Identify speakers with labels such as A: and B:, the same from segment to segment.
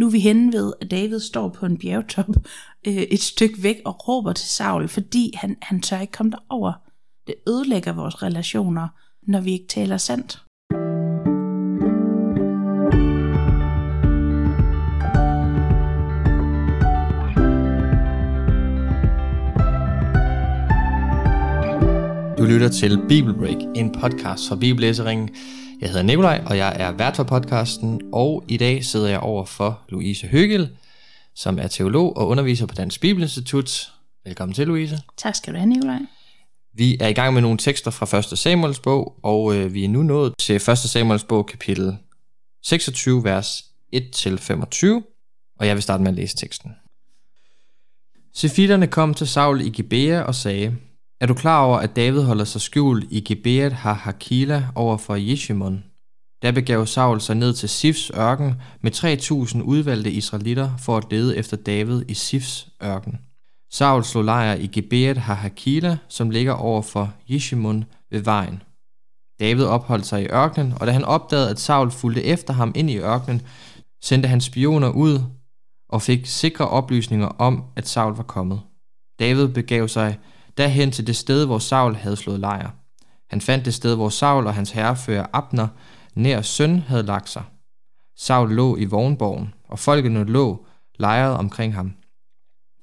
A: Nu er vi henne ved, at David står på en bjergtop øh, et stykke væk og råber til Saul, fordi han, han tør ikke komme derover. Det ødelægger vores relationer, når vi ikke taler sandt.
B: Du lytter til Bibelbreak, en podcast fra Bibellæseringen. Jeg hedder Nikolaj, og jeg er vært for podcasten, og i dag sidder jeg over for Louise Høgel, som er teolog og underviser på Dansk Bibelinstitut. Velkommen til, Louise.
A: Tak skal du have, Nikolaj.
B: Vi er i gang med nogle tekster fra 1. Samuels bog, og øh, vi er nu nået til 1. Samuels bog, kapitel 26, vers 1-25, og jeg vil starte med at læse teksten. Sefiterne kom til Saul i Gibea og sagde, er du klar over, at David holder sig skjult i Gibeat har over for Jeshimon? Der begav Saul sig ned til Sifs ørken med 3.000 udvalgte israelitter for at lede efter David i Sifs ørken. Saul slog lejr i Gibeat har som ligger over for Jeshimon ved vejen. David opholdt sig i ørkenen, og da han opdagede, at Saul fulgte efter ham ind i ørkenen, sendte han spioner ud og fik sikre oplysninger om, at Saul var kommet. David begav sig derhen til det sted, hvor Saul havde slået lejr. Han fandt det sted, hvor Saul og hans herrefører Abner, nær søn, havde lagt sig. Saul lå i vognborgen, og folkene lå lejret omkring ham.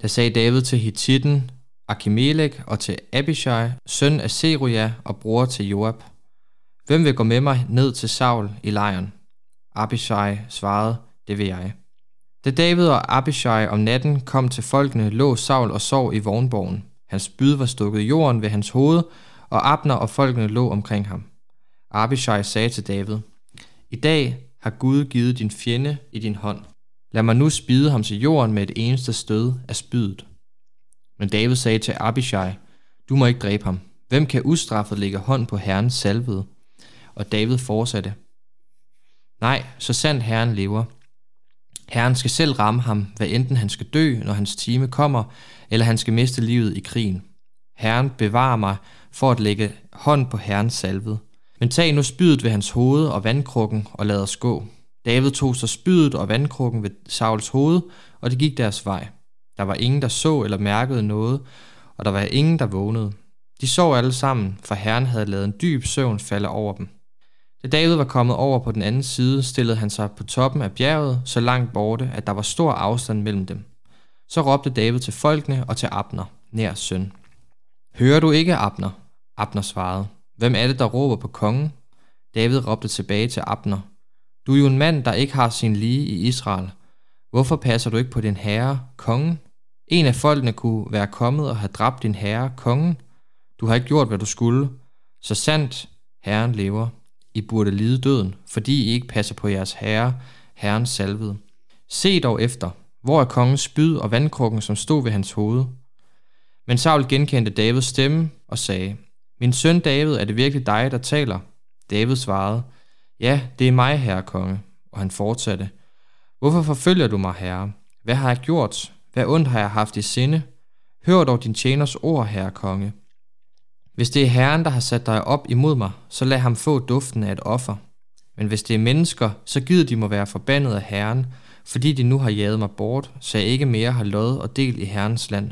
B: Der sagde David til Hittiten, Akimelek og til Abishai, søn af Seruja og bror til Joab. Hvem vil gå med mig ned til Saul i lejren? Abishai svarede, det vil jeg. Da David og Abishai om natten kom til folkene, lå Saul og sov i vognborgen. Hans spyd var stukket i jorden ved hans hoved, og Abner og folkene lå omkring ham. Abishai sagde til David, I dag har Gud givet din fjende i din hånd. Lad mig nu spide ham til jorden med et eneste stød af spydet. Men David sagde til Abishai, Du må ikke dræbe ham. Hvem kan ustraffet lægge hånd på Herrens salvede? Og David fortsatte, Nej, så sandt Herren lever. Herren skal selv ramme ham, hvad enten han skal dø, når hans time kommer, eller han skal miste livet i krigen. Herren bevarer mig for at lægge hånd på Herrens salvet. Men tag nu spydet ved hans hoved og vandkrukken og lad os gå. David tog så spydet og vandkrukken ved Sauls hoved, og det gik deres vej. Der var ingen, der så eller mærkede noget, og der var ingen, der vågnede. De sov alle sammen, for Herren havde lavet en dyb søvn falde over dem. Da David var kommet over på den anden side, stillede han sig på toppen af bjerget, så langt borte, at der var stor afstand mellem dem. Så råbte David til folkene og til Abner, nær søn. Hører du ikke, Abner? Abner svarede. Hvem er det, der råber på kongen? David råbte tilbage til Abner. Du er jo en mand, der ikke har sin lige i Israel. Hvorfor passer du ikke på din herre, kongen? En af folkene kunne være kommet og have dræbt din herre, kongen. Du har ikke gjort, hvad du skulle. Så sandt, herren lever. I burde lide døden, fordi I ikke passer på jeres herre, herrens salvede. Se dog efter, hvor er kongens spyd og vandkrukken, som stod ved hans hoved? Men Saul genkendte Davids stemme og sagde, Min søn David, er det virkelig dig, der taler? David svarede, Ja, det er mig, herre konge. Og han fortsatte, Hvorfor forfølger du mig, herre? Hvad har jeg gjort? Hvad ondt har jeg haft i sinde? Hør dog din tjeners ord, herre konge. Hvis det er Herren, der har sat dig op imod mig, så lad ham få duften af et offer. Men hvis det er mennesker, så gider de må være forbandet af Herren, fordi de nu har jaget mig bort, så jeg ikke mere har lod og del i Herrens land.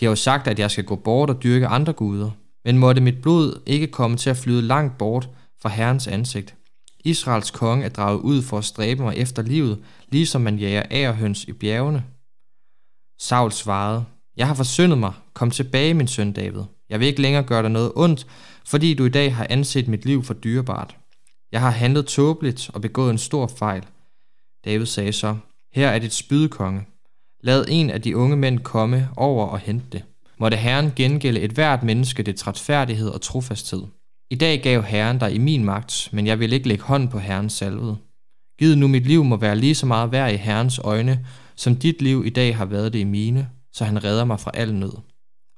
B: De har jo sagt, at jeg skal gå bort og dyrke andre guder, men måtte mit blod ikke komme til at flyde langt bort fra Herrens ansigt. Israels konge er draget ud for at stræbe mig efter livet, ligesom man jager ærehøns i bjergene. Saul svarede, Jeg har forsyndet mig, kom tilbage, min søn David. Jeg vil ikke længere gøre dig noget ondt, fordi du i dag har anset mit liv for dyrebart. Jeg har handlet tåbeligt og begået en stor fejl. David sagde så, her er dit spydekonge. Lad en af de unge mænd komme over og hente det. Måtte Herren gengælde et hvert menneske det retfærdighed og trofasthed. I dag gav Herren dig i min magt, men jeg vil ikke lægge hånd på Herrens salvede. Giv nu mit liv må være lige så meget værd i Herrens øjne, som dit liv i dag har været det i mine, så han redder mig fra al nød.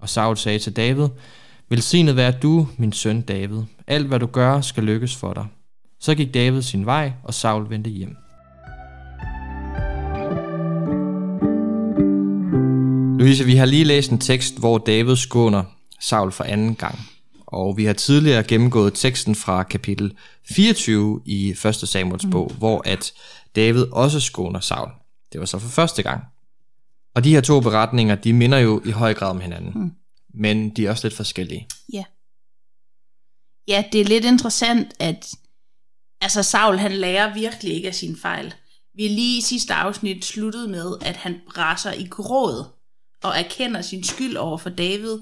B: Og Saul sagde til David, Velsignet være du, min søn David. Alt hvad du gør, skal lykkes for dig. Så gik David sin vej, og Saul vendte hjem. Louise, vi har lige læst en tekst, hvor David skåner Saul for anden gang. Og vi har tidligere gennemgået teksten fra kapitel 24 i 1. Samuels bog, mm. hvor at David også skåner Saul. det var så for første gang. Og de her to beretninger, de minder jo i høj grad om hinanden. Mm. Men de er også lidt forskellige.
A: Ja. Ja, det er lidt interessant, at altså Saul han lærer virkelig ikke af sin fejl. Vi er lige i sidste afsnit sluttet med, at han brasser i gråd og erkender sin skyld over for David,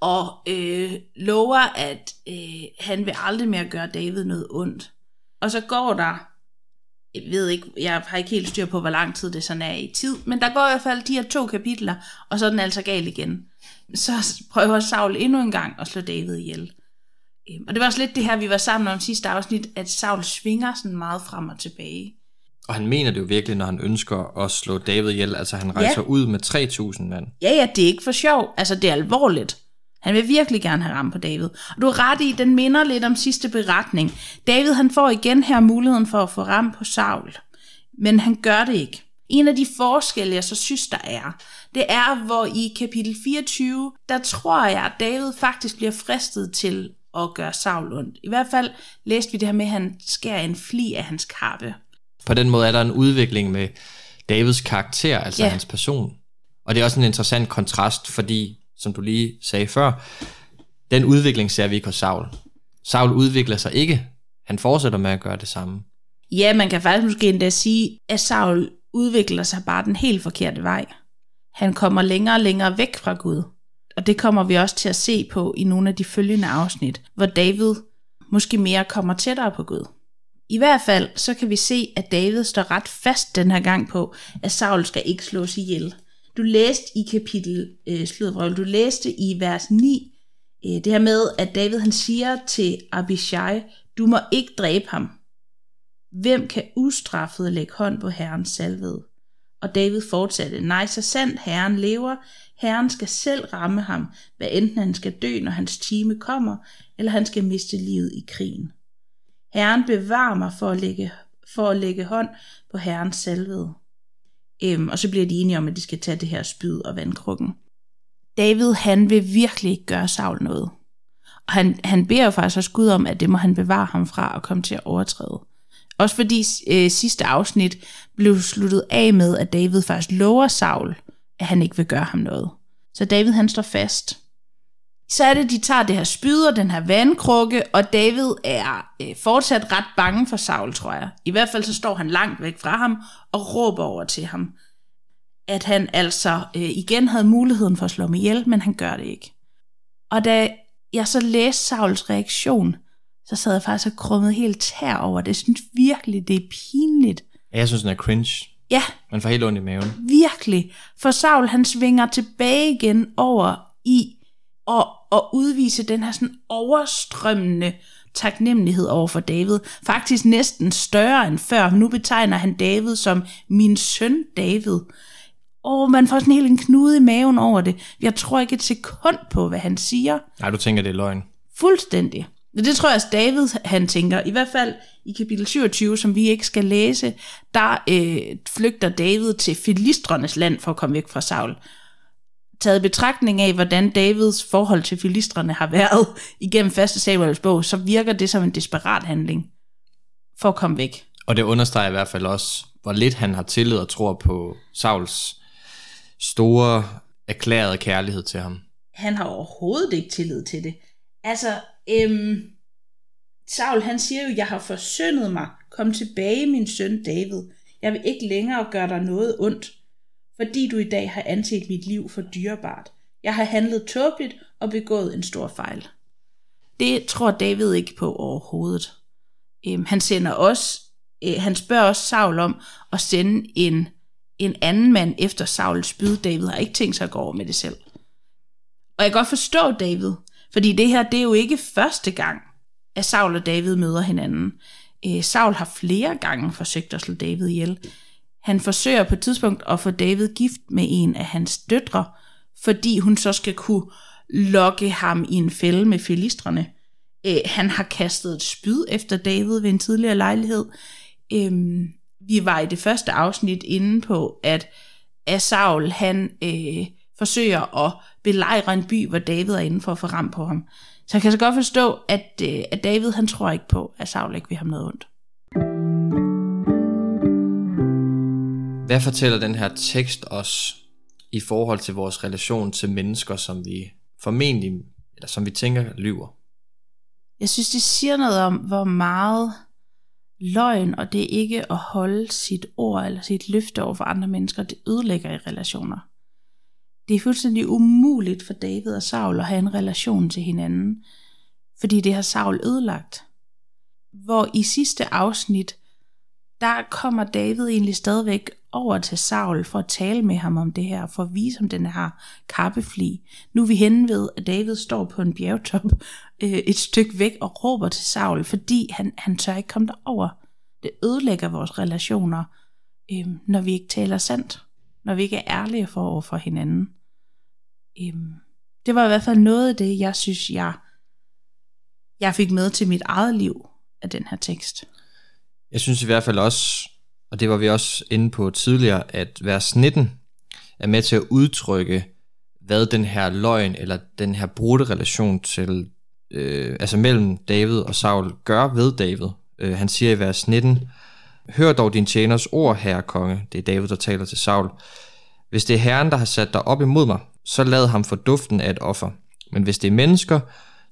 A: og øh, lover, at øh, han vil aldrig mere gøre David noget ondt. Og så går der, jeg ved ikke, jeg har ikke helt styr på, hvor lang tid det sådan er i tid, men der går i hvert fald de her to kapitler, og så er den altså gal igen. Så prøver Saul endnu en gang at slå David ihjel. Øhm, og det var også lidt det her, vi var sammen om sidste afsnit, at Saul svinger sådan meget frem og tilbage.
B: Og han mener det jo virkelig, når han ønsker at slå David ihjel. Altså han rejser ja. ud med 3.000 mand.
A: Ja, ja, det er ikke for sjov. Altså det er alvorligt. Han vil virkelig gerne have ramt på David. Og du er ret i, den minder lidt om sidste beretning. David han får igen her muligheden for at få ramt på Saul. Men han gør det ikke. En af de forskelle, jeg så synes, der er, det er, hvor i kapitel 24, der tror jeg, at David faktisk bliver fristet til at gøre Saul ondt. I hvert fald læste vi det her med, at han skærer en fli af hans kappe.
B: På den måde er der en udvikling med Davids karakter, altså ja. hans person. Og det er også en interessant kontrast, fordi, som du lige sagde før, den udvikling ser vi ikke hos Saul. Saul udvikler sig ikke. Han fortsætter med at gøre det samme.
A: Ja, man kan faktisk måske endda sige, at Saul udvikler sig bare den helt forkerte vej. Han kommer længere og længere væk fra Gud. Og det kommer vi også til at se på i nogle af de følgende afsnit, hvor David måske mere kommer tættere på Gud. I hvert fald så kan vi se, at David står ret fast den her gang på, at Saul skal ikke slås ihjel. Du læste i kapitel, øh, sludvrøv, du læste i vers 9, øh, det her med, at David han siger til Abishai, du må ikke dræbe ham. Hvem kan ustraffet lægge hånd på herrens salvede? Og David fortsatte, nej, så sandt Herren lever, Herren skal selv ramme ham, hvad enten han skal dø, når hans time kommer, eller han skal miste livet i krigen. Herren bevarer mig for at lægge, for at lægge hånd på Herrens salvede. Øhm, og så bliver de enige om, at de skal tage det her spyd og vandkrukken. David, han vil virkelig ikke gøre Saul noget. Og han, han beder jo faktisk også Gud om, at det må han bevare ham fra at komme til at overtræde. Også fordi øh, sidste afsnit blev sluttet af med, at David faktisk lover Saul, at han ikke vil gøre ham noget. Så David han står fast. Så er det, de tager det her spyd og den her vandkrukke, og David er øh, fortsat ret bange for Saul, tror jeg. I hvert fald så står han langt væk fra ham og råber over til ham, at han altså øh, igen havde muligheden for at slå mig ihjel, men han gør det ikke. Og da jeg så læste Sauls reaktion, så sad jeg faktisk og krummet helt tær over det. Jeg synes virkelig, det er pinligt.
B: Jeg synes, den er cringe.
A: Ja.
B: Man får helt ondt i maven.
A: Virkelig. For Saul, han svinger tilbage igen over i at, at udvise den her sådan overstrømmende taknemmelighed over for David. Faktisk næsten større end før. Nu betegner han David som min søn David. Og man får sådan helt en knude i maven over det. Jeg tror ikke et sekund på, hvad han siger.
B: Nej, du tænker, det er løgn.
A: Fuldstændig. Det tror jeg også David, han tænker. I hvert fald i kapitel 27, som vi ikke skal læse, der øh, flygter David til filistrenes land for at komme væk fra Saul. Taget betragtning af, hvordan Davids forhold til filistrene har været igennem første Samuels bog, så virker det som en desperat handling for at komme væk.
B: Og det understreger i hvert fald også, hvor lidt han har tillid og tror på Sauls store erklærede kærlighed til ham.
A: Han har overhovedet ikke tillid til det. Altså, øhm, Saul han siger jo, jeg har forsyndet mig. Kom tilbage, min søn David. Jeg vil ikke længere gøre dig noget ondt, fordi du i dag har anset mit liv for dyrebart. Jeg har handlet tåbeligt og begået en stor fejl. Det tror David ikke på overhovedet. Øhm, han sender også, øh, han spørger også Saul om at sende en, en anden mand efter Sauls spyd. David har ikke tænkt sig at gå over med det selv. Og jeg kan godt forstå David, fordi det her, det er jo ikke første gang, at Saul og David møder hinanden. Øh, Saul har flere gange forsøgt at slå David ihjel. Han forsøger på et tidspunkt at få David gift med en af hans døtre, fordi hun så skal kunne lokke ham i en fælde med filistrene. Øh, han har kastet et spyd efter David ved en tidligere lejlighed. Øh, vi var i det første afsnit inde på, at, Asaul Saul han øh, forsøger at belejre en by, hvor David er inde for at få ram på ham. Så jeg kan så godt forstå, at, øh, at David han tror ikke på, at Saul ikke vil ham noget ondt.
B: Hvad fortæller den her tekst os i forhold til vores relation til mennesker, som vi formentlig, eller som vi tænker lyver?
A: Jeg synes, det siger noget om, hvor meget løgn, og det ikke at holde sit ord eller sit løfte over for andre mennesker, det ødelægger i relationer. Det er fuldstændig umuligt for David og Saul at have en relation til hinanden, fordi det har Saul ødelagt. Hvor i sidste afsnit, der kommer David egentlig stadigvæk over til Saul for at tale med ham om det her, for at vise ham den her kappefli. Nu er vi henne ved, at David står på en bjergtop øh, et stykke væk og råber til Saul, fordi han, han tør ikke komme derover. Det ødelægger vores relationer, øh, når vi ikke taler sandt, når vi ikke er ærlige for over for hinanden. Øh, det var i hvert fald noget af det, jeg synes, jeg, jeg fik med til mit eget liv af den her tekst.
B: Jeg synes i hvert fald også, og det var vi også inde på tidligere, at vers 19 er med til at udtrykke, hvad den her løgn, eller den her brudte relation til, øh, altså mellem David og Saul, gør ved David. Øh, han siger i vers 19, Hør dog din tjeners ord, herre konge. Det er David, der taler til Saul. Hvis det er Herren, der har sat dig op imod mig, så lad ham få duften af et offer. Men hvis det er mennesker,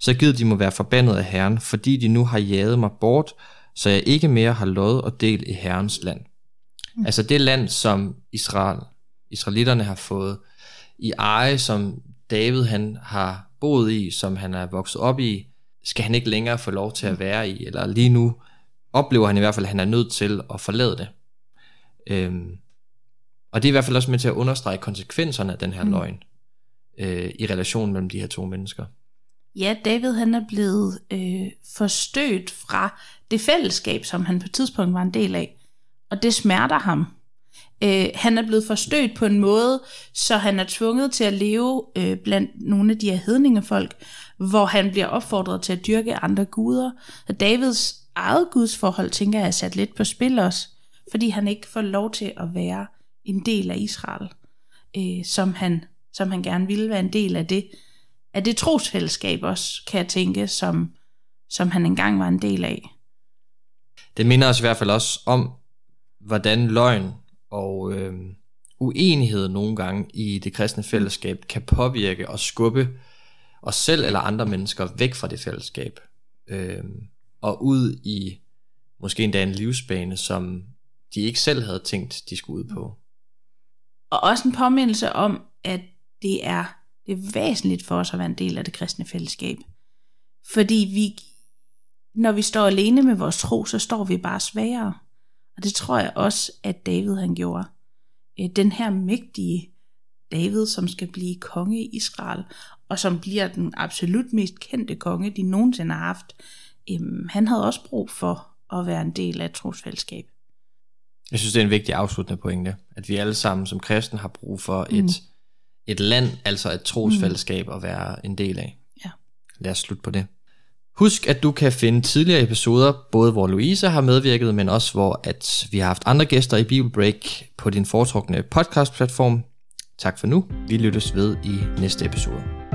B: så giv de må være forbandet af Herren, fordi de nu har jaget mig bort, så jeg ikke mere har lod og del i Herrens land. Mm. Altså det land, som Israel, israelitterne har fået i eje, som David han har boet i, som han er vokset op i, skal han ikke længere få lov til at være i, eller lige nu oplever han i hvert fald, at han er nødt til at forlade det. Øhm, og det er i hvert fald også med til at understrege konsekvenserne af den her mm. løgn øh, i relationen mellem de her to mennesker.
A: Ja, David han er blevet øh, forstødt fra det fællesskab, som han på et tidspunkt var en del af. Og det smerter ham. Øh, han er blevet forstødt på en måde, så han er tvunget til at leve øh, blandt nogle af de her hedningefolk, hvor han bliver opfordret til at dyrke andre guder. Og Davids eget gudsforhold, tænker jeg, er sat lidt på spil også, fordi han ikke får lov til at være en del af Israel, øh, som, han, som han gerne ville være en del af det, af det trosfællesskab også, kan jeg tænke, som, som han engang var en del af.
B: Det minder os i hvert fald også om, hvordan løgn og øh, uenighed nogle gange i det kristne fællesskab kan påvirke og skubbe os selv eller andre mennesker væk fra det fællesskab. Øh, og ud i måske endda en livsbane, som de ikke selv havde tænkt, de skulle ud på.
A: Og også en påmindelse om, at det er, det er væsentligt for os at være en del af det kristne fællesskab. Fordi vi, når vi står alene med vores tro, så står vi bare svagere. Og det tror jeg også, at David han gjorde. Øh, den her mægtige David, som skal blive konge i Israel, og som bliver den absolut mest kendte konge, de nogensinde har haft, han havde også brug for at være en del af et trosfællesskab.
B: Jeg synes, det er en vigtig afsluttende pointe, at vi alle sammen som kristne har brug for mm. Et, land, altså et trosfællesskab at være en del af.
A: Ja.
B: Lad os slutte på det. Husk, at du kan finde tidligere episoder, både hvor Louise har medvirket, men også hvor at vi har haft andre gæster i Bibelbreak på din foretrukne podcast-platform. Tak for nu. Vi lyttes ved i næste episode.